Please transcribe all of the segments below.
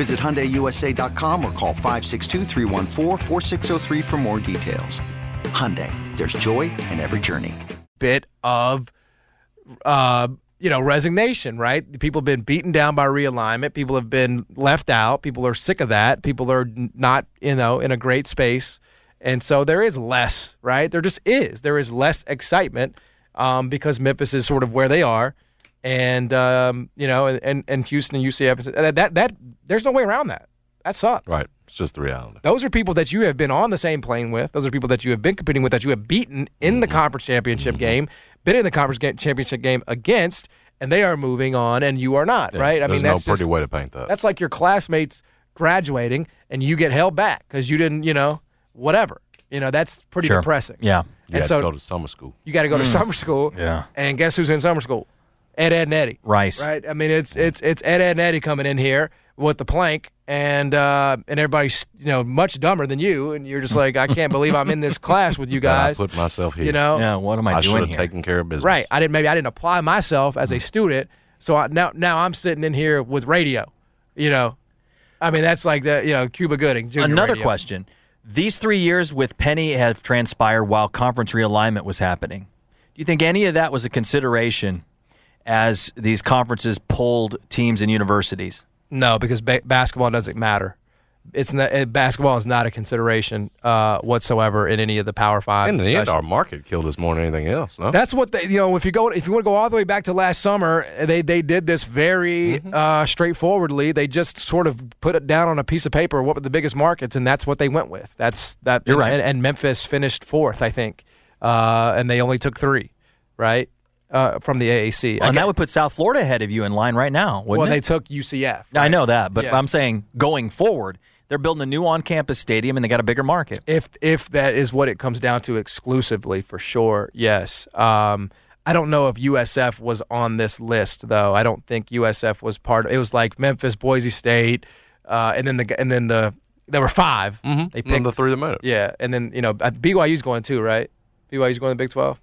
Visit HyundaiUSA.com or call 562 for more details. Hyundai, there's joy in every journey. Bit of, uh, you know, resignation, right? People have been beaten down by realignment. People have been left out. People are sick of that. People are not, you know, in a great space. And so there is less, right? There just is. There is less excitement um, because Memphis is sort of where they are and um, you know, and, and Houston and UCF. That, that that there's no way around that. That sucks. Right. It's just the reality. Those are people that you have been on the same plane with. Those are people that you have been competing with, that you have beaten in mm-hmm. the conference championship mm-hmm. game, been in the conference championship game against, and they are moving on, and you are not. Yeah, right? I mean, that's no pretty just, way to paint that. That's like your classmates graduating, and you get held back because you didn't, you know, whatever. You know, that's pretty sure. depressing. Yeah. You and so go to summer school. You got to go mm. to summer school. Yeah. And guess who's in summer school? Ed, Ed, and Eddie. Rice. Right. I mean, it's it's it's Ed, Ed, and Eddie coming in here with the plank, and uh, and everybody's you know much dumber than you, and you're just like, I can't believe I'm in this class with you guys. I put myself here. You know. Yeah. What am I, I doing should here? have taken care of business. Right. I didn't. Maybe I didn't apply myself as a student. So I, now now I'm sitting in here with radio. You know. I mean, that's like the you know Cuba Gooding. Another radio. question. These three years with Penny have transpired while conference realignment was happening. Do you think any of that was a consideration as these conferences pulled teams and universities? No, because ba- basketball doesn't matter. It's not, it, basketball is not a consideration uh, whatsoever in any of the Power Five. In the end, our market killed us more than anything else. No, that's what they. You know, if you go, if you want to go all the way back to last summer, they they did this very mm-hmm. uh, straightforwardly. They just sort of put it down on a piece of paper. What were the biggest markets, and that's what they went with. That's that. You're right. And, and Memphis finished fourth, I think, uh, and they only took three, right? Uh, from the AAC. Well, and that would put South Florida ahead of you in line right now, well, it? they took UCF. Right? I know that, but yeah. I'm saying going forward, they're building a new on-campus stadium and they got a bigger market. If if that is what it comes down to exclusively, for sure, yes. Um, I don't know if USF was on this list though. I don't think USF was part. of It was like Memphis, Boise State, uh, and then the and then the there were 5 mm-hmm. They picked the three that made it. Yeah, and then you know BYU's going too, right? BYU's going to the Big Twelve.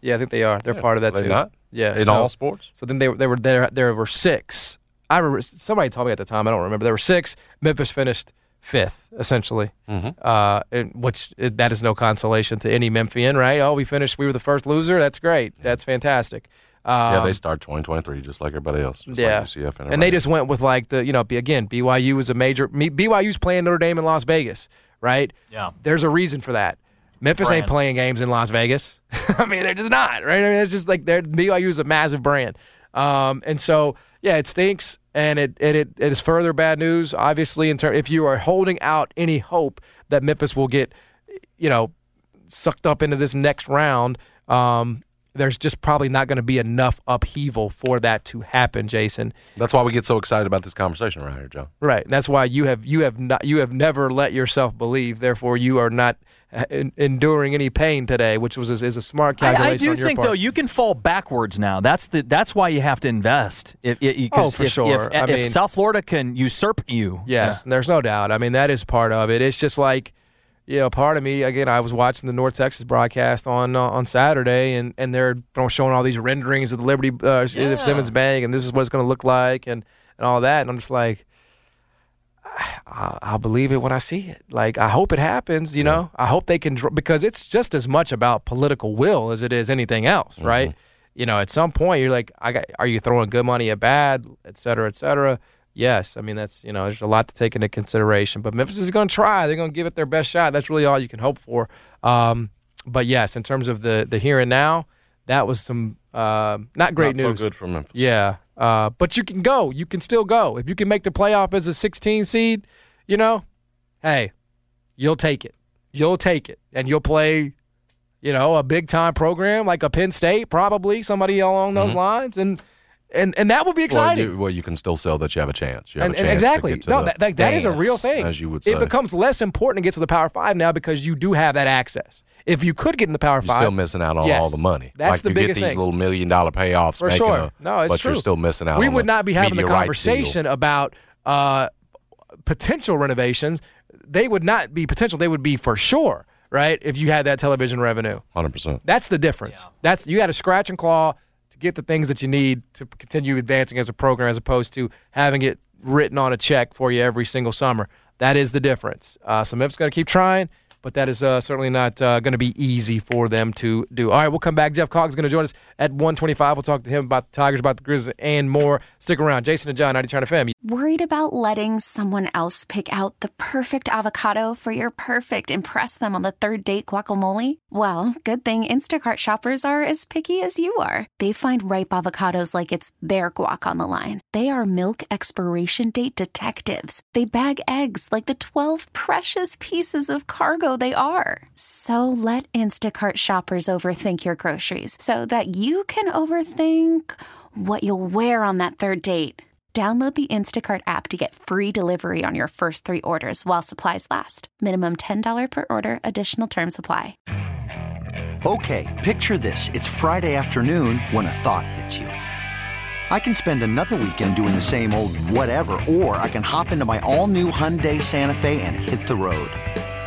Yeah, I think they are. They're yeah, part of that they too. Not? Yeah, in so, all sports. So then they they were there. There were six. I remember somebody told me at the time. I don't remember. There were six. Memphis finished fifth, essentially. Mm-hmm. Uh, which that is no consolation to any Memphian, right? Oh, we finished. We were the first loser. That's great. That's fantastic. Um, yeah, they start 2023 just like everybody else. yeah, like UCF and, and they just went with like the you know again BYU is a major BYU's playing Notre Dame in Las Vegas, right? Yeah, there's a reason for that. Memphis brand. ain't playing games in Las Vegas. I mean, they're just not, right? I mean, it's just like they're BYU is a massive brand, um, and so yeah, it stinks, and it and it, it is further bad news. Obviously, in ter- if you are holding out any hope that Memphis will get, you know, sucked up into this next round, um, there's just probably not going to be enough upheaval for that to happen, Jason. That's why we get so excited about this conversation right here, Joe. Right. That's why you have you have not you have never let yourself believe. Therefore, you are not enduring any pain today, which was is a smart calculation. I, I do think part. though you can fall backwards now. That's the that's why you have to invest. If, if, oh, for if, sure. If, if, mean, South Florida can usurp you, yes, yeah. there's no doubt. I mean, that is part of it. It's just like you know, part of me again. I was watching the North Texas broadcast on uh, on Saturday, and, and they're showing all these renderings of the Liberty uh, yeah. Simmons Bank, and this is what it's going to look like, and and all that. And I'm just like, I'll, I'll, believe it when I see it. Like I hope it happens. You know, I hope they can because it's just as much about political will as it is anything else, mm-hmm. right? You know, at some point you're like, I got, are you throwing good money at bad, et cetera, et cetera? yes, I mean that's you know there's a lot to take into consideration. But Memphis is going to try; they're going to give it their best shot. That's really all you can hope for. Um, but yes, in terms of the the here and now, that was some uh, not great Not news. so good for Memphis. Yeah, uh, but you can go. You can still go if you can make the playoff as a 16 seed. You know, hey, you'll take it. You'll take it, and you'll play. You know, a big time program like a Penn State, probably somebody along those lines, and and and that would be Well exciting. you, well, you can still sell that you have a chance. You have And, a chance to exactly, get to no, that, that, that is a real thing. as you would say. It becomes less important to get to the Power Five now because you do have that access. If you could get in the Power You're Five, still missing out on yes. all the money. That's like the you biggest get these thing. little million dollar payoffs. For making sure. A, no, it's but true. you're still missing out. We on would not be having the media rights deal. conversation about uh, potential renovations. They would not be potential. They would be for sure, right? If you had that television revenue. 100%. That's the difference. That's you got to scratch and claw to get the things that you need to continue advancing as a program, as opposed to having it written on a check for you every single summer. That is the difference. Uh, so Memphis going to keep trying, but that is uh, certainly not uh, going to be easy for them to do. All right, we'll come back. Jeff Cogg is going to join us at 125. We'll talk to him about the Tigers, about the Grizzlies, and more. Stick around. Jason and John, 90 Turn FM. Worried about letting someone else pick out the perfect avocado for your perfect impress them on the third date guacamole? Well, good thing Instacart shoppers are as picky as you are. They find ripe avocados like it's their guac on the line. They are milk expiration date detectives. They bag eggs like the 12 precious pieces of cargo they are. So let Instacart shoppers overthink your groceries so that you can overthink what you'll wear on that third date. Download the Instacart app to get free delivery on your first three orders while supplies last. Minimum $10 per order, additional term supply. Okay, picture this. It's Friday afternoon when a thought hits you. I can spend another weekend doing the same old whatever, or I can hop into my all new Hyundai Santa Fe and hit the road.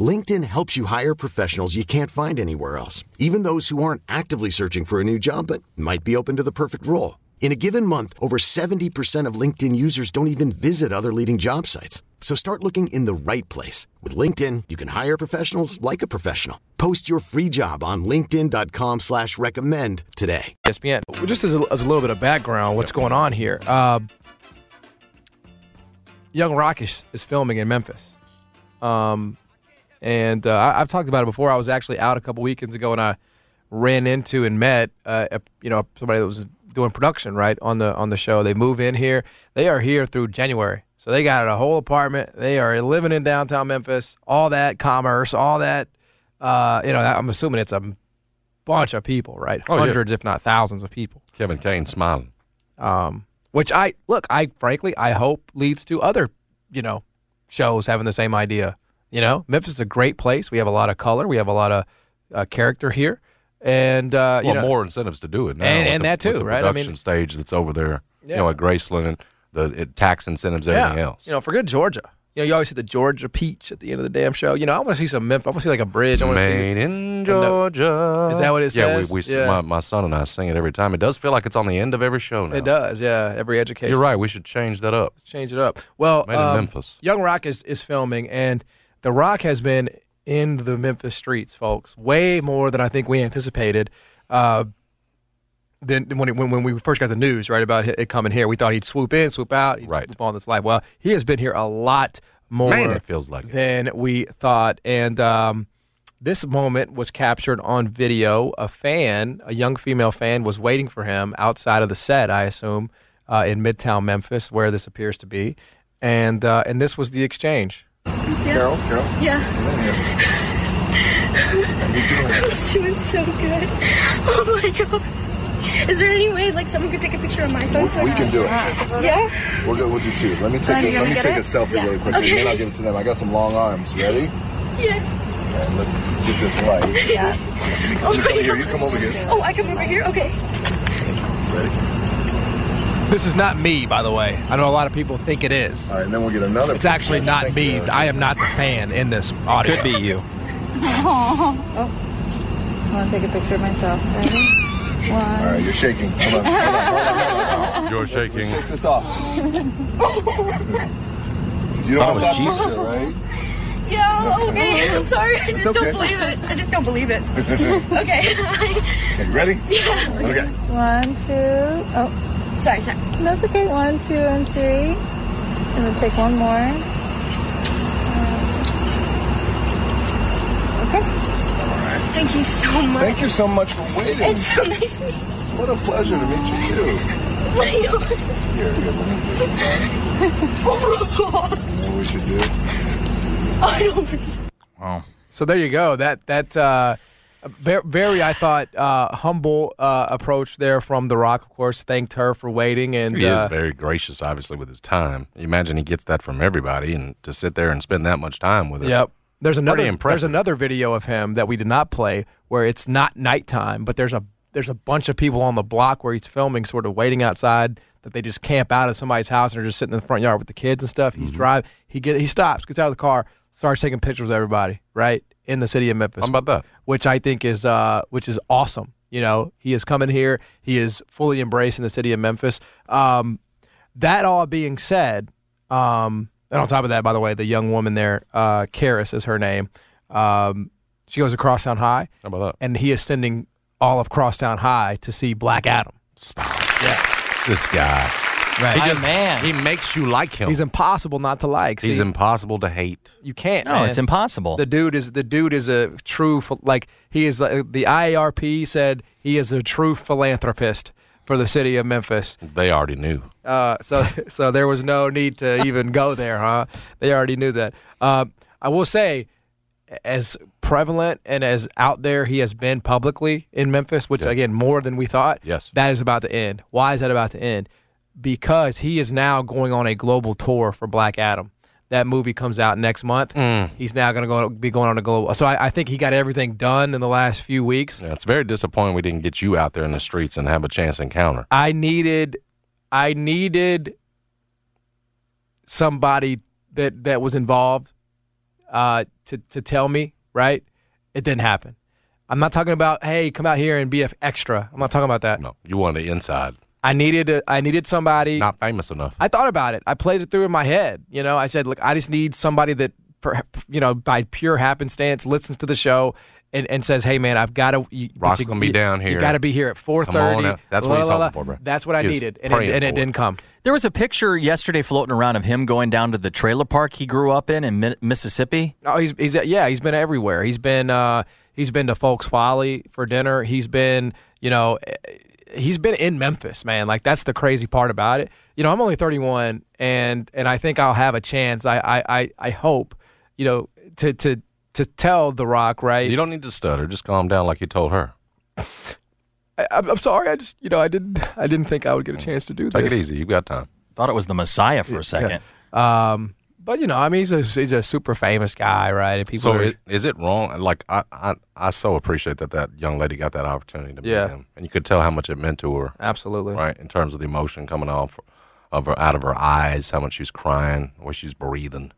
LinkedIn helps you hire professionals you can't find anywhere else, even those who aren't actively searching for a new job but might be open to the perfect role. In a given month, over 70% of LinkedIn users don't even visit other leading job sites. So start looking in the right place. With LinkedIn, you can hire professionals like a professional. Post your free job on linkedin.com slash recommend today. ESPN. Just as a, as a little bit of background, what's going on here? Uh, Young Rock is, is filming in Memphis, um, and uh, I, I've talked about it before. I was actually out a couple weekends ago, and I ran into and met, uh, a, you know, somebody that was doing production right on the on the show. They move in here. They are here through January, so they got a whole apartment. They are living in downtown Memphis. All that commerce, all that. Uh, you know, I'm assuming it's a bunch of people, right? Oh, yeah. Hundreds, if not thousands, of people. Kevin Kane smiling. Um, which I look, I frankly, I hope leads to other, you know, shows having the same idea. You know, Memphis is a great place. We have a lot of color. We have a lot of uh, character here, and uh, you know, more incentives to do it now. And- and the- that too, right? I mean- stage that's over there, Yeah. you know, at Graceland and the it, tax incentives, everything yeah, else. you know, for good Georgia. You know, you always see the Georgia peach at the end of the damn show. You know, I want to see some Memphis. I want to see like a bridge. I want to see. Made in Georgia. Is that what it Yeah, says? we, we Yeah. My, my son and I sing it every time. It does feel like it's on the end of every show now. It does, yeah. Every education. You're right. We should change that up. change it up. Well, Made in um, Memphis. Young Rock is, is filming, and The Rock has been in the Memphis streets, folks, way more than I think we anticipated. Uh, then when, it, when when we first got the news right about it coming here, we thought he'd swoop in, swoop out, he'd Right. swoop on this life. Well, he has been here a lot more Man, it feels like it. than we thought, and um, this moment was captured on video. A fan, a young female fan, was waiting for him outside of the set. I assume uh, in Midtown Memphis, where this appears to be, and uh, and this was the exchange. Carol, Carol. Yeah, How you doing? I was doing so good. Oh my god. Is there any way like someone could take a picture on my phone? so I We can do it. Yeah? We'll go. We'll do two. Let me take. Fine, A, let me take it? a selfie Yeah. really quickly, and then I'll give it to them. I got some long arms. Ready? Yes. And let's get this light. Yeah. Oh You my come here. You come over here. Oh, I come over here? Okay. Ready? This is not me, by the way. I know a lot of people think it is. All right, and then we'll get another. It's actually not me. you. I am not the fan in this audio. It Could be you. Oh, I want to take a picture of myself. Ready? One. right, you're shaking. Hold on. Hold on, hold on, hold on. You're shaking. Take this off. you Thought it don't was have that Jesus. picture, right? Yeah, okay. I'm sorry. I just okay. don't believe it. I just don't believe it. okay. Okay, you ready? yeah. Okay. One, two. Oh, Sorry, sorry. that's okay. One, two, and three. And then take one more. Uh, Okay. Thank you so much. Thank you so much for waiting. It's so nice to meet you. What a pleasure to meet you too. What are you Here, here, let me get. Oh my god. You know what we should do? I don't Wow. So there you go. That that uh, very, I thought uh, humble uh, approach there from The Rock. Of course, thanked her for waiting and He is uh, very gracious, obviously, with his time. You imagine he gets that from everybody, and to sit there and spend that much time with her. Yep. There's another there's another video of him that we did not play where it's not nighttime, but there's a there's a bunch of people on the block where he's filming, sort of waiting outside that they just camp out of somebody's house and are just sitting in the front yard with the kids and stuff. Mm-hmm. He's driving. He get he stops, gets out of the car, starts taking pictures of everybody right in the city of Memphis. How about that? Which I think is uh which is awesome. You know, he is coming here. He is fully embracing the city of Memphis. Um, that all being said, um, and on top of that, by the way, the young woman there, uh, Karis is her name. Um, she goes to Crosstown High, How about that? and he is sending all of Crosstown High to see Black Adam. Stop. Yeah. This guy. Right. He My just man. he makes you like him. He's impossible not to like. He's See, impossible to hate. you can't. No, man. it's impossible. The dude is the dude is a true like he is like, the IARP said he is a true philanthropist for the city of Memphis. They already knew. Uh, so so there was no need to even go there, huh? They already knew that. Um, I will say, as prevalent and as out there he has been publicly in Memphis, which Yeah. again more than we thought. Yes. that is about to end. Why is that about to end? Because he is now going on a global tour for Black Adam. That movie comes out next month. Mm. He's now going to go be going on a global. So I, I think he got everything done in the last few weeks. Yeah, it's very disappointing we didn't get you out there in the streets and have a chance to encounter. I needed I needed somebody that that was involved uh, to to tell me, right? It didn't happen. I'm not talking about hey, come out here and be an extra. I'm not talking about that. No, you wanted the inside. I needed a, I needed somebody. Not famous enough. I thought about it. I played it through in my head. You know, I said, look, I just need somebody that, for, you know, by pure happenstance, listens to the show and, and says, hey man, I've got to. You, Rock's you- gonna be you- down here. You got to be here at 4:30. Come on out. That's what he's La, la, la. hoping for, bro. That's what I He needed, and it, and it didn't come. There was a picture yesterday floating around of him going down to the trailer park he grew up in in Mississippi. Oh, he's he's yeah, he's been everywhere. He's been uh he's been to Folks Folly for dinner. He's been, you know, eh, he's been in Memphis, man. Like that's the crazy part about it. You know, I'm only 31 and and I think I'll have a chance. I I I, I hope, you know, to to to tell The Rock, right? You don't need to stutter. Just calm down like you told her. I, I'm I'm sorry. I just, you know, I didn't I didn't think I would get a chance to do Take this. it easy. You've got time. Thought it was the Messiah for a second. Um but you know, I mean, he's a he's a super famous guy, right? And people So are, is it wrong? Like I, I, I so appreciate that that young lady got that opportunity to meet Yeah. him, and you could tell how much it meant to her, absolutely right? In terms of the emotion coming off of her out of her eyes, how much she's crying, where she's breathing.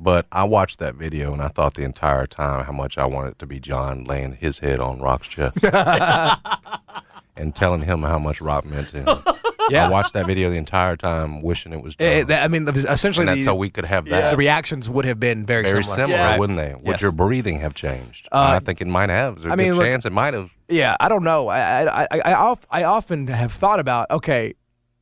But I watched that video and I thought the entire time how much I wanted to be John laying his head on Rock's chest and telling him how much Rock meant to him. Yeah. I watched that video the entire time, wishing it was John. Eh, that- I mean, essentially, and that's the, so we could have that. the reactions would have been very, very similar, similar, Right. wouldn't they? Would Yes. your breathing have changed? Uh, I think it might have. There's a I mean, good look- chance it might have. Yeah, I don't know. I I I I, I often have thought about okay,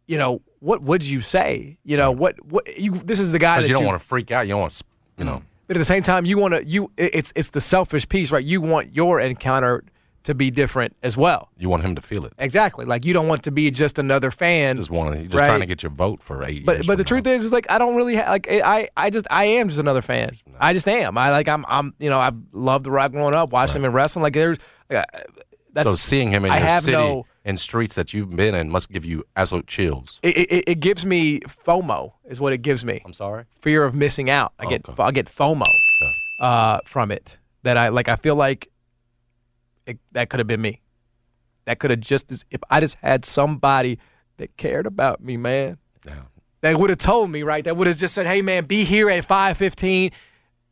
you know, what would you say? You know, what what you this is the guy that you don't want to freak out. You don't want to, you know. But at the same time, you want to you it's it's the selfish piece, right? You want your encounter to be different as well. You want him to feel it. Exactly. Like you don't want to be just another fan. Just want to. Just Right. trying to get your vote for eight. But years but the from truth is, is like I don't really ha- like I I just I am just another fan. I just am. I like I'm I'm you know I loved the rock growing up, watched him in wrestling. Like there's uh, now. that's so seeing him in I your have city no- and streets that you've been in must give you absolute chills. it, it, it gives me FOMO is what it gives me. I'm sorry. Fear of missing out. I get Okay. I get FOMO Okay. uh, from it. That I like. I feel like it, that could have been me. That could have just as- if I just had somebody that cared about me, man. Yeah. They would have told me, right? That would have just said, "Hey, man, be here at five fifteen.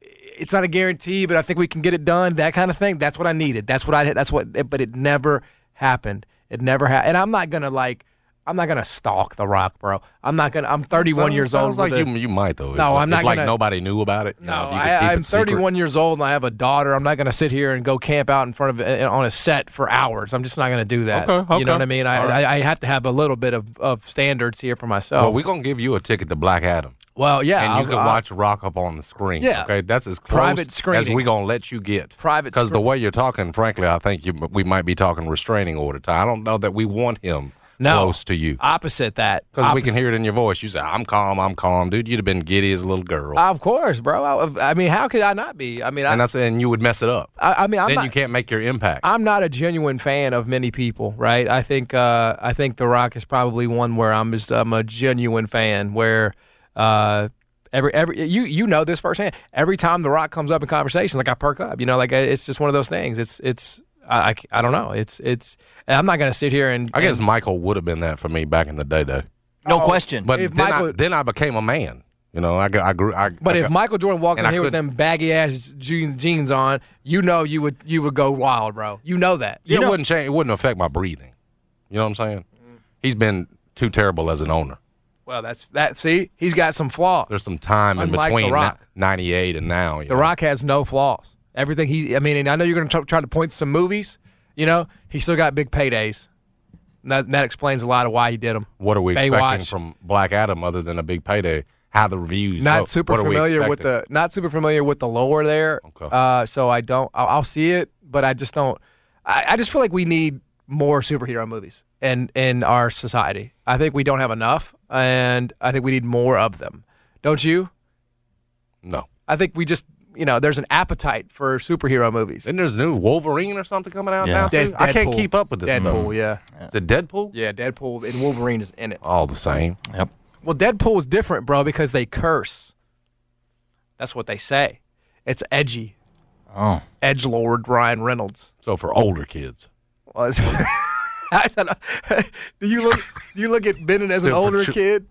It's not a guarantee, but I think we can get it done." That kind of thing. That's what I needed. That's what I. That's what. But it never happened. It never happened. And I'm not gonna like. I'm not gonna stalk The Rock, bro. I'm not gonna. I'm 31 Sounds- years old. Sounds like with a- you, you might though. If- No, I'm if, not Like gonna- nobody knew about it. know, No, you could I, secret. 31 years old and I have a daughter. I'm not going to sit here and go camp out in front of on a set for hours. I'm just not going to do that. Okay, You know what I mean? I, right. I, I have to have a little bit of, of standards here for myself. Well, we're gonna give you a ticket to Black Adam, Well, yeah, and you I'll- can I'll- watch Rock up on the screen. Yeah. okay, that's as close Private as screening. we gonna let you get. Private because the way you're talking, frankly, I think you, we might be talking restraining order time. I don't know that we want him no, close to you Opposite that. because we can hear it in your voice. You say, "I'm calm, I'm calm, dude." You'd have been giddy as a little girl, Of course, bro. I, I mean, how could I not be? I mean, I, and that's and you would mess it up. I, I mean, I'm then not, you can't make your impact. I'm not a genuine fan of many people, right? I think uh, I think The Rock is probably one where I'm just I'm a genuine fan. Where uh, every every you you know this firsthand. Every time The Rock comes up in conversation, like I perk up. You know, like it's just one of those things. It's it's I, I, I don't know. It's it's. And I'm not gonna sit here and I guess and- Michael would have been that for me back in the day, though. No Oh, question. But If then, I, then I became a man. You know, I got, I grew. I, But I if Michael Jordan walked in here with them baggy ass jeans, jeans on, you know you would you would go wild, bro. You know that. Yeah, know- it wouldn't change. It wouldn't affect my breathing. You know what I'm saying? He's been too terrible as an owner. Well, that's that. See, he's got some flaws. There's some time in Unlike The between Rock. '98 and now. The know? Rock has no flaws. Everything he, I mean, and I know you're going to try to point to some movies. You know, he still got big paydays. That, that explains a lot of why he did them. What are we expecting from Black Adam other than a big payday? How the reviews? Not what- super what familiar with the, not super familiar with the lore there. Okay. Uh, so I don't. I'll, I'll see it, but I just don't. I, I just feel like we need more superhero movies in in our society. I think we don't have enough, and I think we need more of them. Don't you? No. I think we just, you know, there's an appetite for superhero movies. And there's new Wolverine or something coming out Yeah. now. Dead- Too? I can't Deadpool. keep up with this Deadpool, stuff. yeah. The Deadpool? Yeah, Deadpool and Wolverine is in it. All the same. Yep. Well, Deadpool is different, bro, because they curse. That's what they say. It's edgy. Oh. Edge Lord Ryan Reynolds. So for older kids. Well, it's- I don't know. do you look? Do you look at Bennett as an Super older true. kid?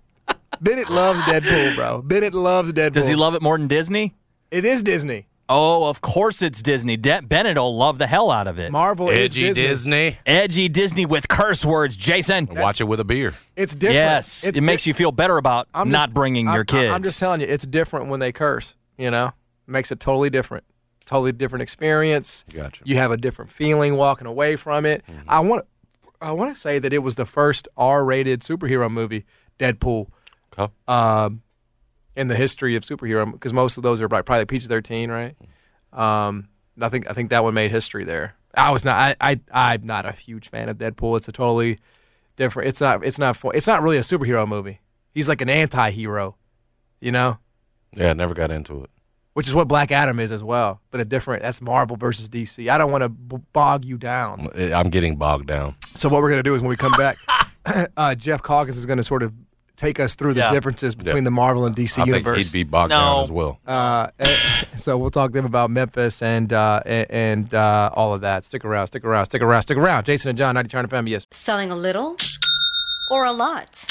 Bennett loves Deadpool, bro. Bennett loves Deadpool. Does he love it more than Disney? It is Disney. Oh, of course it's Disney. De- Bennett will love the hell out of it. Marvel is Edgy Disney. Disney. Edgy Disney with curse words, Jason. Watch it with a beer. It's different. Yes, It's it makes di- you feel better about I'm just- not bringing I'm- your kids. I'm just telling you, it's different when they curse. You know, it makes it totally different. Totally different experience. Gotcha. You have a different feeling walking away from it. Mm-hmm. I want. I want to say that it was the first R-rated superhero movie, Deadpool, Okay. um, in the history of superhero. Because most of those are probably PG-13, right? Um, I think I think that one made history there. I was not. I, I I'm not a huge fan of Deadpool. It's a totally different. It's not. It's not. It's not really a superhero movie. He's like an anti-hero, you know, Yeah, I never got into it. which is what Black Adam is as well. But a different. That's Marvel versus DC. I don't want to b- bog you down. I'm getting bogged down. So what we're gonna do is when we come back, uh, Jeff Calkins is gonna sort of take us through the Yeah. differences between Yeah. the Marvel and DC I think universe. he'd be bogged No. down as well. Uh, eh, so we'll talk to them about Memphis and uh, and, and uh, all of that. Stick around, stick around, stick around, stick around. Jason and John, 90 Turn FM, yes. Selling a little or a lot?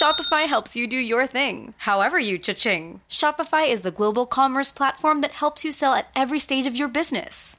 Shopify helps you do your thing, however you cha-ching. Shopify is the global commerce platform that helps you sell at every stage of your business.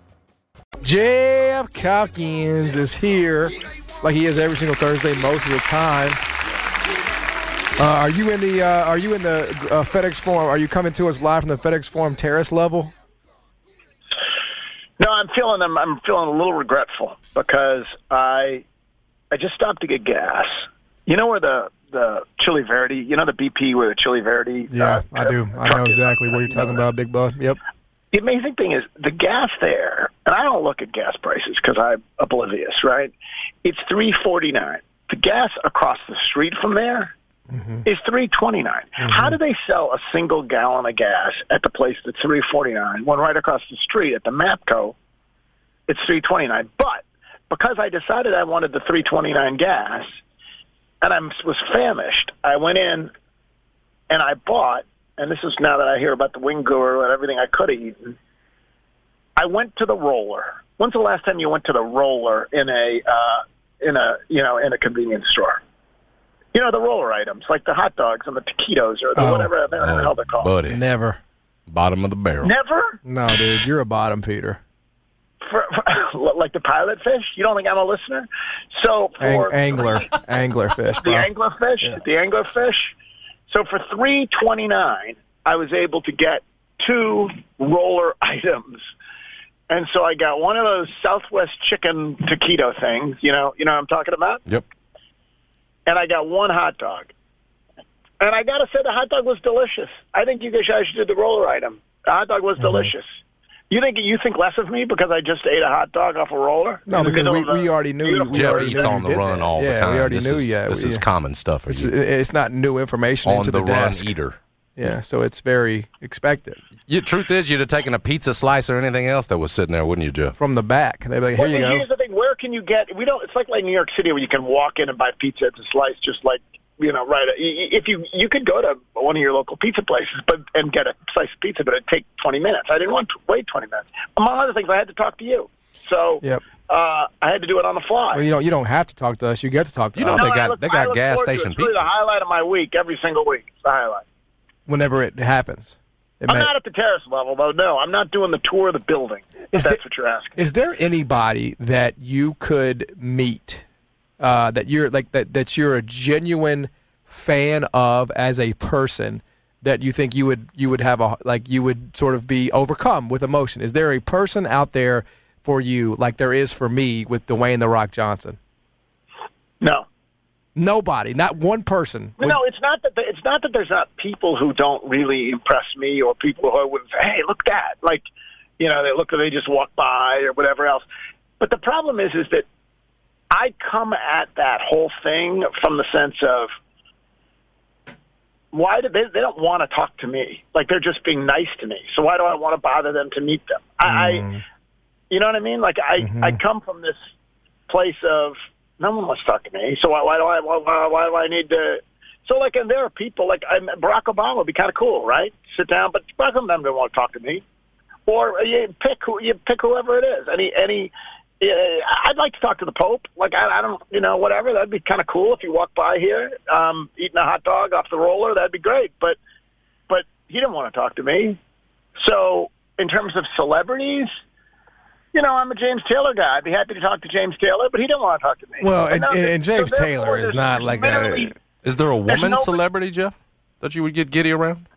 Jeff Calkins is here, like he is every single Thursday, most of the time. Uh, are you in the uh, Are you in the uh, FedEx Forum? Are you coming to us live from the FedEx Forum terrace level? No, I'm feeling I'm, I'm feeling a little regretful because I I just stopped to get gas. You know where the the Chili Verde, you know the BP where the Chili Verde. Yeah, uh, I do. I know exactly what you're talking about, Big Bud. Yep. The amazing thing is the gas there, and I don't look at gas prices because I'm oblivious, right? It's three forty nine. The gas across the street from there mm-hmm. is three twenty How mm-hmm. do they sell a single gallon of gas at the place that's three forty nine when right across the street at the Mapco, it's three twenty nine? But because I decided I wanted the three twenty nine gas, and I was famished, I went in and I bought. And this is now that I hear about the wing guru and everything I could have eaten. I went to the roller. When's the last time you went to the roller in a uh, in a you know in a convenience store? You know the roller items like the hot dogs and the taquitos or the Oh. whatever the hell they're called. buddy. Never. Bottom of the barrel. Never No, dude, you're a bottom feeder. for, for, like the pilot fish. You don't think I'm a listener? So Ang- angler, angler fish, the bro. anglerfish, the anglerfish. So for three twenty nine, I was able to get two roller items, and so I got one of those Southwest chicken taquito things. You know, you know what I'm talking about. Yep. And I got one hot dog, and I gotta say the hot dog was delicious. I think you guys should do the roller item. The hot dog was Mm-hmm. delicious. You think you think less of me because I just ate a hot dog off a roller? No, because we, the- we already knew. We Jeff already eats knew on the run that. all yeah, the time. we already this knew. is, yeah, this we- is common stuff It's, it's not new information On into the, the, run desk. eater. Yeah, so it's very expected You, truth is, you'd have taken a pizza slice or anything else that was sitting there, wouldn't you, Jeff? from the back. they'd be like, here Well, you go. Here's the thing: where can you get? We don't. It's like like New York City, where you can walk in and buy pizza at the slice, just like you know, right. If you you could go to one of your local pizza places, but and get a slice of pizza, but it'd take 20 minutes. I didn't want to wait 20 minutes. Among other things, I had to talk to you, so Yep. uh, I had to do it on the fly. Well, you don't. You don't have to talk to us. You get to talk to You know they got look- they I got gas forward to it. station It's really pizza. the highlight of my week every single week. It's the highlight. whenever it happens. It I'm may- not at the terrace level, though. No, I'm not doing the tour of the building. If Is that's the- what you're asking. Is there anybody that you could meet uh, that you're like that that you're a genuine fan of as a person that you think you would you would have a like you would sort of be overcome with emotion? Is there a person out there for you like there is for me with Dwayne the Rock Johnson? No. Nobody, not one person. would- No, it's not that. It's not that there's not people who don't really impress me, or people who I wouldn't say, "Hey, look that!" Like, you know, they look, they just walk by or whatever else. But the problem is, is that I come at that whole thing from the sense of why do they? They don't want to talk to me. Like they're just being nice to me. So why do I want to bother them to meet them? I, I you know what I mean? Like I, I come from this place of no one wants to talk to me. So why, why do I why, why, do I need to? So like, and there are people like I'm, Barack Obama would be kind of cool, right? Sit down, but Barack Obama doesn't want to talk to me. Or uh, you pick who you pick whoever it is. Any any I'd like to talk to the Pope. Like I, I don't, you know, whatever. That'd be kind of cool if you walk by here, um, eating a hot dog off the roller. That'd be great. But, but he didn't want to talk to me. So in terms of celebrities, you know, I'm a James Taylor guy. I'd be happy to talk to James Taylor, but he didn't want to talk to me. Well, and, and, and James therefore, Taylor is not like a Is there a woman no- celebrity, Jeff, that you would get giddy around?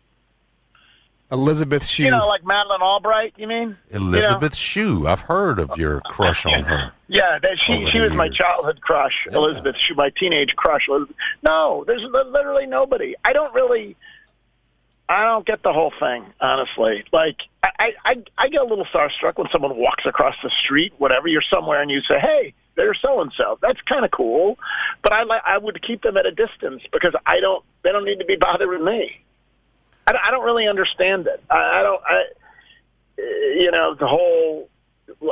Elizabeth Shue. You know, like Madeleine Albright. You mean You know? Elizabeth Shue. I've heard of your crush on her. Yeah, that she she the was my childhood crush, Elizabeth. She my teenage crush. Elizabeth. No, there's literally nobody. I don't really. I don't get the whole thing, honestly. Like I, I I get a little starstruck when someone walks across the street, whatever. You're somewhere and you say, "Hey, they're so and so." That's kind of cool, but I li- I would keep them at a distance because I don't. They don't need to be bothering me. I, I don't really understand it. I, I don't. I, you know, the whole.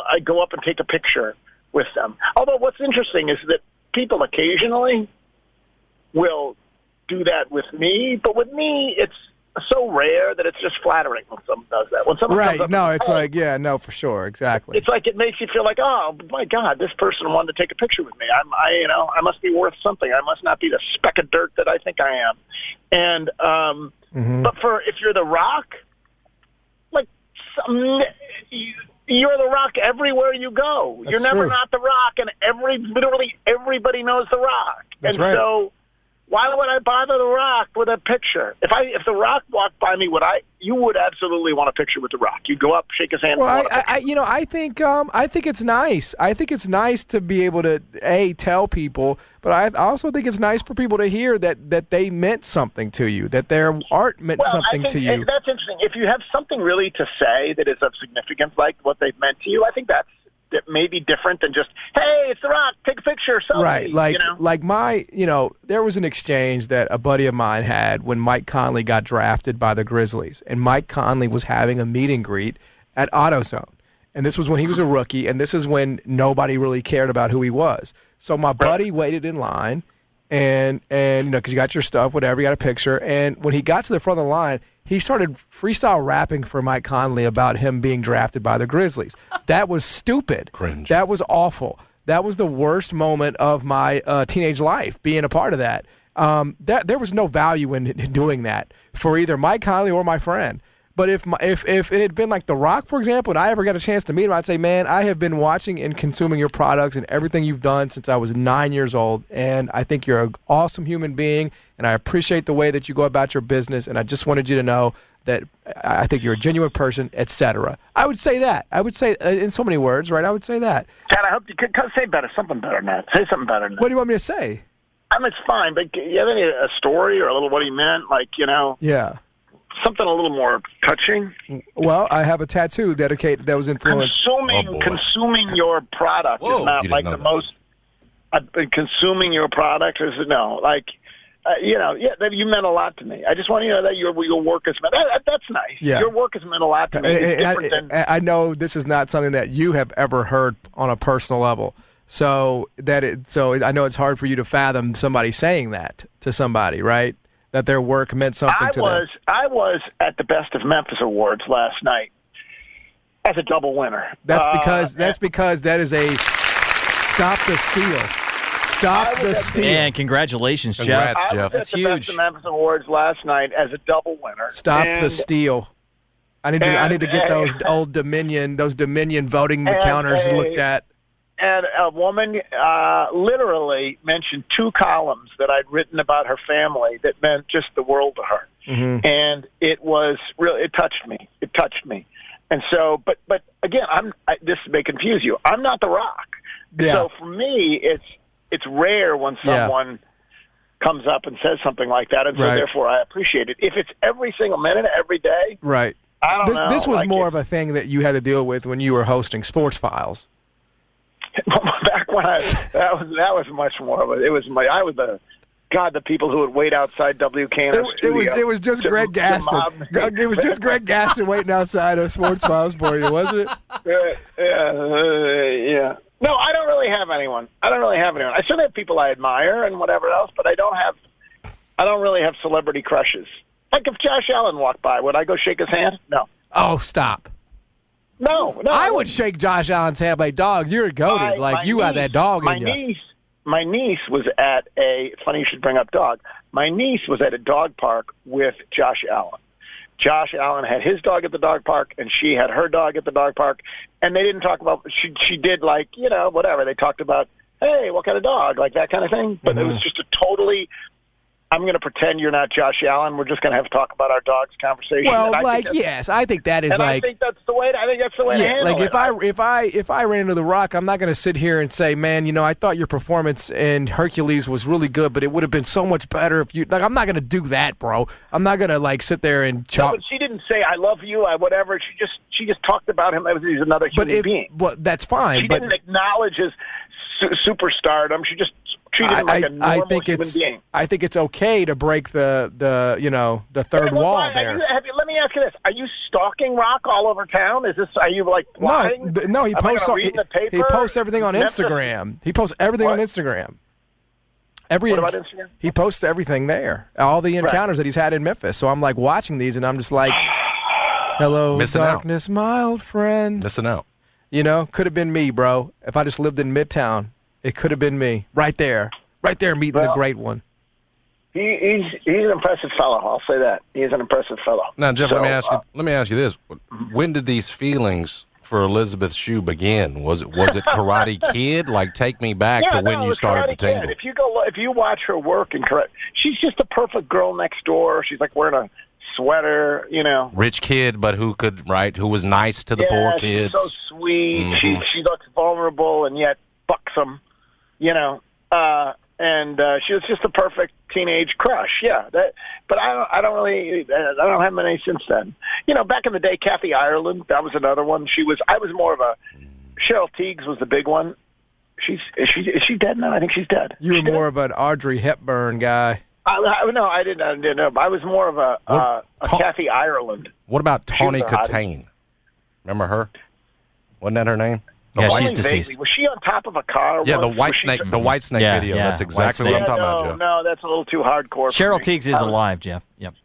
I go up and take a picture with them. Although what's interesting is that people occasionally will do that with me, but with me, it's so rare that it's just flattering when someone does that. When someone comes right. No, it's like yeah, no, for sure, exactly. it's like it makes you feel like, oh my God, this person wanted to take a picture with me. I'm, I, you know, I must be worth something. I must not be the speck of dirt that I think I am. And, um, Mm-hmm. but for if you're the Rock, like, some, you, you're the Rock everywhere you go. you're never true. not the Rock, and every literally everybody knows the Rock. That's and right. so. Why would I bother the Rock with a picture? If I if the Rock walked by me, would I? You would absolutely want a picture with the Rock. You'd go up, shake his hand. Well, and want a I, I, I, you know, I think, um, I think it's nice. I think it's nice to be able to a tell people, but I also think it's nice for people to hear that that they meant something to you, that their art meant well, something I to you. That's interesting. If you have something really to say that is of significance, like what they've meant to you, I think that's that may be different than just, "Hey, it's The Rock, take a picture." Selfie, Right, like you know? like my, you know, there was an exchange that a buddy of mine had when Mike Conley got drafted by the Grizzlies, and Mike Conley was having a meet and greet at AutoZone, and this was when he was a rookie, and this is when nobody really cared about who he was. So my buddy waited in line, and and you know, because you got your stuff, whatever, you got a picture, and when he got to the front of the line. He started freestyle rapping for Mike Conley about him being drafted by the Grizzlies. That was stupid. Cringe. That was awful. That was the worst moment of my uh, teenage life, being a part of that. Um, that there was no value in, in doing that for either Mike Conley or my friend. But if my, if if it had been like The Rock, for example, and I ever got a chance to meet him, I'd say, man, I have been watching and consuming your products and everything you've done since I was nine years old, and I think you're an awesome human being, and I appreciate the way that you go about your business, and I just wanted you to know that I think you're a genuine person, etc. I would say that. I would say uh, in so many words, right? I would say that. Chad, I hope you could could say better, something better than that. Say something better than that. What do you want me to say? I mean, it's fine, but you have any a story or a little what he meant, like you know, Yeah. Something a little more touching? Well, I have a tattoo dedicated that was influenced. Consuming Oh, consuming your product Whoa, is not like the that. most. I've been consuming your product is no like. Uh, you know, yeah, that you meant a lot to me. I just want you to know that your your work has meant that, that- that's nice. Yeah. Your work has meant a lot to me. And- It's and different I, than I know this is not something that you have ever heard on a personal level. So that it, so I know it's hard for you to fathom somebody saying that to somebody, right? That their work meant something I to was them. I was at the Best of Memphis Awards last night as a double winner. That's Uh, because that's because that is a stop the steal. Stop the steal. Man, congratulations, Congrats, Jeff. I Jeff. was That's at the Best huge. of Memphis Awards last night as a double winner. Stop And- the steal. I need to I need to get and- those old Dominion those Dominion voting counters a- looked at. And a woman uh, literally mentioned two columns that I'd written about her family that meant just the world to her, Mhm. and it was really it touched me. It touched me, and so, but but again, I'm I, this may confuse you. I'm not the Rock, Yeah. so for me, it's it's rare when Yeah. someone comes up and says something like that, and so Right. therefore I appreciate it. If it's every single minute, every day, Right. I don't This know. this was like more it- of a thing that you had to deal with when you were hosting Sports Files. back when I that was that was much more of a it was my I was the God the people who would wait outside WKN It, it was it was just to- Greg Gaston. It was just Greg Gaston waiting outside of Sports Files for you, wasn't it? Uh, yeah uh, yeah. No I don't really have anyone. I don't really have anyone. I still have people I admire and whatever else but I don't have I don't really have celebrity crushes. Like if Josh Allen walked by would I go shake his hand? No. Oh, stop. No, no. I would shake Josh Allen's hand like, dog, you're goaded. Like you got that dog my in you. niece, my niece was at a. It's funny you should bring up dog. My niece was at a dog park with Josh Allen. Josh Allen had his dog at the dog park, and she had her dog at the dog park, and they didn't talk about. She she did like you know whatever they talked about. Hey, what kind of dog? Like that kind of thing. But it was Mm-hmm. just a totally. I'm going to pretend you're not Josh Allen. We're just going to have to talk about our dogs conversation. Well, And I think like yes, I think that is and like I think that's the way. I think that's the way to yeah, handle like it. if I if I if I ran into the Rock, I'm not going to sit here and say, man, you know, I thought your performance in Hercules was really good, but it would have been so much better if you like. I'm not going to do that, bro. I'm not going to like sit there and No, chop. but she didn't say "I love you," I whatever. She just she just talked about him as he's another human But if being. well, that's fine. She but didn't acknowledge his su- superstardom. She just treated him like a normal I think human it's being. I think it's okay to break the the you know the third Well, wall why- there. you- have you- let me ask you this: Are you stalking Rock all over town? Is this? Are you like No, th- no, he Am posts on, he, the paper? he posts everything on Memphis- Instagram. He posts everything on Instagram. Every What about Instagram? he posts everything there. All the encounters that he's had in Memphis. So I'm like watching these and I'm just like, "Hello, Missing out. darkness, my old friend." Missing out. You know, could have been me, bro. If I just lived in Midtown, it could have been me right there, right there, meeting the great one. He, he's he's an impressive fellow. I'll say that he's an impressive fellow. Now, Jeff, So, let me ask you. uh, Let me ask you this: When did these feelings for Elizabeth Shue begin? Was it was it Karate Kid? Like, take me back yeah, to when no, you started Karate to tingle. Kid. If you go, if you watch her work and correct, she's just a perfect girl next door. She's like wearing a sweater, you know. Rich kid, but who could right? Who was nice to the yeah, poor she's kids? so sweet. She Mhm. she looks vulnerable and yet buxom, you know. Uh, and uh, she was just a perfect teenage crush. Yeah, that. But I don't. I don't really. I don't have many since then. You know, back in the day, Kathy Ireland. That was another one. She was. I was more of a. Cheryl Tiegs was the big one. She's is she is she dead now? I think she's dead. You were more of an Audrey Hepburn guy. I, I, no, I didn't. I didn't know. I was more of a, uh, a Kathy Ireland. What about Tawny was. Kitaen? Remember her? Wasn't that her name? Yeah, white- she's Vaguely. deceased. Was she on top of a car? Yeah, the once? white Was she- snake. The Whitesnake Yeah, video. yeah, That's exactly what I'm talking no, about, Jeff. no, that's a little too hardcore. for Cheryl me. Tiegs is I alive, Jeff. Yep.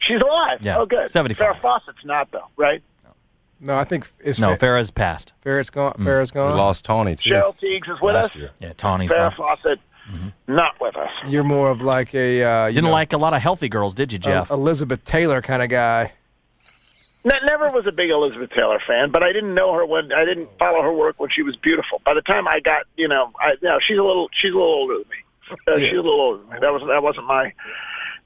She's alive. Yeah, Oh, good. 75. Farrah Fawcett's not though, right? No, I think it's No, Fa- Farrah's passed. Farrah's gone. Mm. Farrah's We gone. lost Tawny too. Cheryl Tiegs is with last us. year. Yeah, Tawny's Farrah gone. Fawcett, not with us. You're more of like a uh, you Didn't know, like a lot of healthy girls, did you, Jeff? a- Elizabeth Taylor kind of guy. Ne- Never was a big Elizabeth Taylor fan, but I didn't know her when I didn't follow her work when she was beautiful. By the time I got, you know, I, you know, she's a little, she's a little older than me. Uh, She's a little older than me. That was that wasn't my,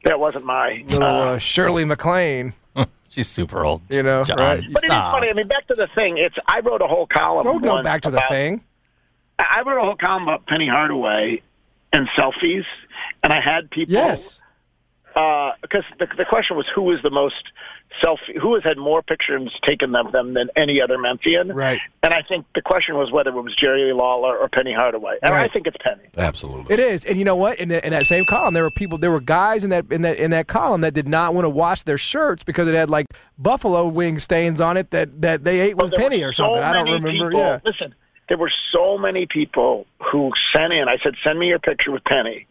that wasn't my. Little uh, uh, Shirley MacLaine. She's super old. You know, John, right? but it is funny. I mean, back to the thing. It's I wrote a whole column. Don't go back to the about- thing. I I wrote a whole column about Penny Hardaway and selfies, and I had people. Yes. Because the the question was who was the most selfie, who has had more pictures taken of them than any other Memphian. Right. And I think the question was whether it was Jerry Lawler or Penny Hardaway, and I think it's Penny. Absolutely. It is, and you know what? In, the, in that same column, there were people, there were guys in that in that in that column that did not want to wash their shirts because it had like buffalo wing stains on it that that they ate with There Penny or something. so I don't remember. people- Yeah. Listen, there were so many people who sent in. I said, "Send me your picture with Penny,"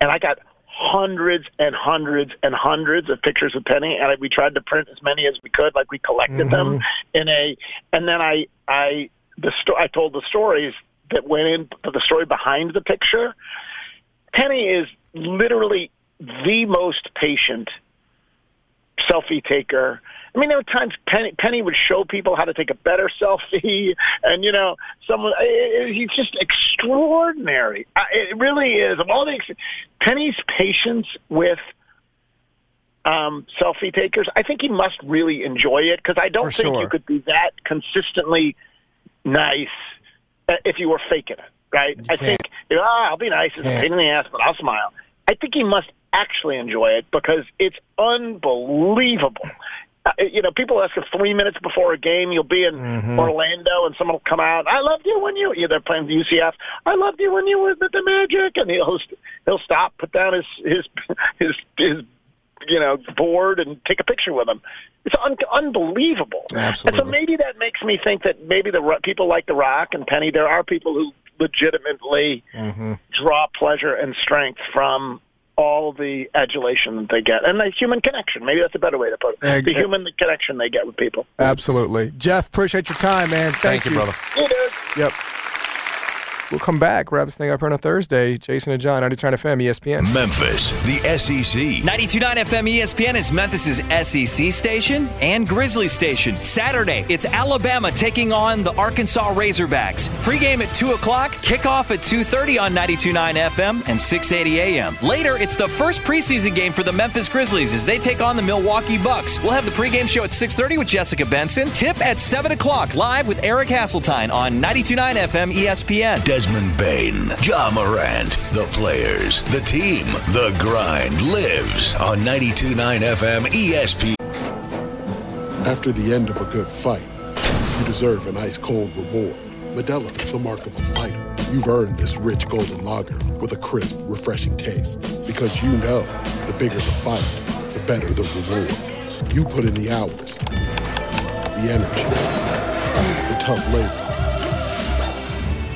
and I got hundreds and hundreds and hundreds of pictures of Penny, and I, we tried to print as many as we could, like we collected them mm-hmm. in a. And then I, I, the sto- I told the stories that went in, the story behind the picture. Penny is literally the most patient selfie taker. I mean, there were times Penny, Penny would show people how to take a better selfie, and you know, someone he's just extraordinary. I- It really is. Of all the ex- Penny's patience with um, selfie takers, I think he must really enjoy it because I don't For think sure. you could be that consistently nice uh, if you were faking it, right? I think ah, I'll be nice. It's a Can't. pain in the ass, but I'll smile. I think he must actually enjoy it because it's unbelievable. Uh, you know, people ask if three minutes before a game you'll be in Mm-hmm. Orlando and someone will come out. I loved you when you. Yeah, they're playing the UCF. I loved you when you were with the Magic, and he'll he'll stop, put down his his his his you know board, and take a picture with him. It's un- unbelievable. Absolutely. And so maybe that makes me think that maybe the people like The Rock and Penny, there are people who legitimately Mm-hmm. draw pleasure and strength from all the adulation that they get and the human connection. Maybe that's a better way to put it. Egg- the human connection they get with people. Absolutely. Jeff, appreciate your time, man. Thank, Thank you, brother. Yep. We'll come back, wrap this thing up here on a Thursday. Jason and John, 99 FM, ESPN. Memphis, the SEC. 92.9 FM ESPN is Memphis' SEC station and Grizzly station. Saturday, it's Alabama taking on the Arkansas Razorbacks. Pregame at 2 o'clock, kickoff at 2.30 on 92.9 FM and 6.80 AM. Later, it's the first preseason game for the Memphis Grizzlies as they take on the Milwaukee Bucks. We'll have the pregame show at 6.30 with Jessica Benson. Tip at 7 o'clock, live with Eric Hasseltine on 92.9 FM ESPN. Desmond Bane, Ja Morant, the players, the team, the grind lives on 92.9 FM ESP. After the end of a good fight, you deserve an ice cold reward. Modelo is the mark of a fighter. You've earned this rich golden lager with a crisp, refreshing taste. Because you know the bigger the fight, the better the reward. You put in the hours, the energy, the tough labor.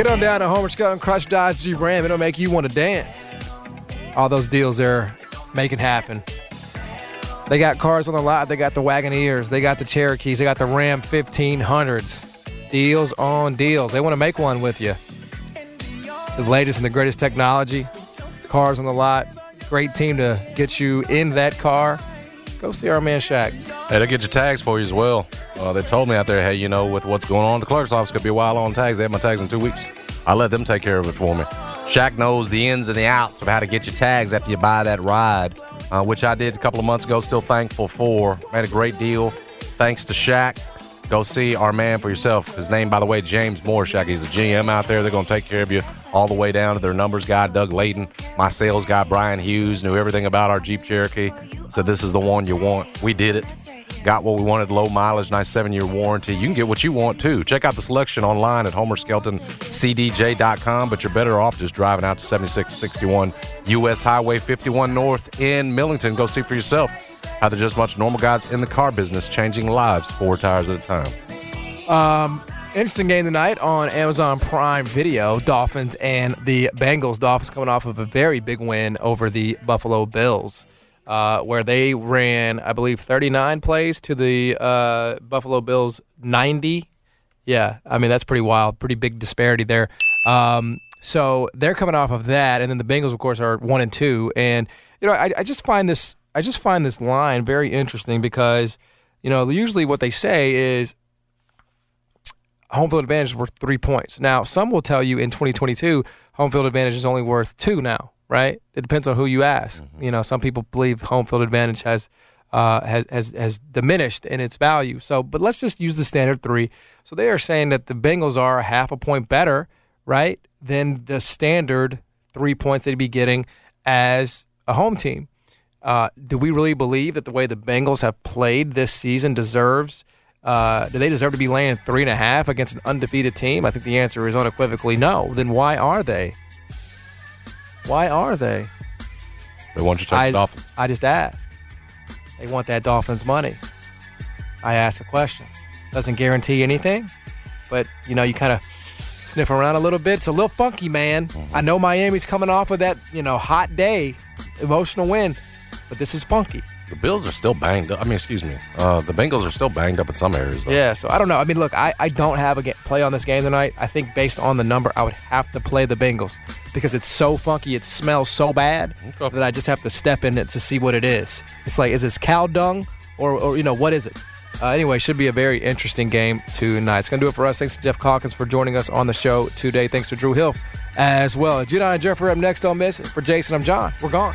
Get on down to Homer Skelton Chrysler Dodge Jeep Ram. It'll make you want to dance. All those deals they're making happen. They got cars on the lot. They got the Wagoneers. They got the Cherokees. They got the Ram 1500s. Deals on deals. They want to make one with you. The latest and the greatest technology. Cars on the lot. Great team to get you in that car. Go see our man Shaq. Hey, they'll get your tags for you as well. Uh, they told me out there, hey, you know, with what's going on, the clerk's office could be a while on tags. They have my tags in two weeks. I let them take care of it for me. Shaq knows the ins and the outs of how to get your tags after you buy that ride, uh, which I did a couple of months ago. Still thankful for. Made a great deal. Thanks to Shaq. Go see our man for yourself. His name, by the way, James Moore. He's a GM out there. They're going to take care of you all the way down to their numbers guy, Doug Layton. My sales guy, Brian Hughes, knew everything about our Jeep Cherokee. Said this is the one you want. We did it. Got what we wanted, low mileage, nice seven year warranty. You can get what you want too. Check out the selection online at homerskeltoncdj.com, but you're better off just driving out to 7661 US Highway 51 North in Millington. Go see for yourself how they're just of normal guys in the car business changing lives four tires at a time. Um, interesting game tonight on Amazon Prime Video. Dolphins and the Bengals. Dolphins coming off of a very big win over the Buffalo Bills, uh, where they ran, I believe, 39 plays to the uh, Buffalo Bills 90. Yeah, I mean that's pretty wild. Pretty big disparity there. Um, so they're coming off of that, and then the Bengals, of course, are one and two. And you know, I, I just find this, I just find this line very interesting because, you know, usually what they say is home field advantage is worth three points. Now, some will tell you in 2022, home field advantage is only worth two now, right? It depends on who you ask. You know, some people believe home field advantage has uh, has has has diminished in its value. So, but let's just use the standard three. So they are saying that the Bengals are a half a point better, right, than the standard three points they'd be getting as a home team. Uh, do we really believe that the way the Bengals have played this season deserves? Uh, do they deserve to be laying three and a half against an undefeated team? I think the answer is unequivocally no. Then why are they? Why are they? They want you to take I, the Dolphins. I just ask. They want that Dolphins money. I ask a question. Doesn't guarantee anything, but you know, you kind of sniff around a little bit. It's a little funky, man. I know Miami's coming off of that, you know, hot day, emotional win, but this is funky. The Bills are still banged up. I mean, excuse me. Uh, the Bengals are still banged up in some areas, though. Yeah, so I don't know. I mean, look, I, I don't have a ga- play on this game tonight. I think based on the number, I would have to play the Bengals because it's so funky. It smells so bad that I just have to step in it to see what it is. It's like, is this cow dung or, or you know, what is it? Uh, anyway, should be a very interesting game tonight. It's going to do it for us. Thanks to Jeff Calkins for joining us on the show today. Thanks to Drew Hill as well. Judon and Jeff are up next on Miss. For Jason, I'm John. We're gone.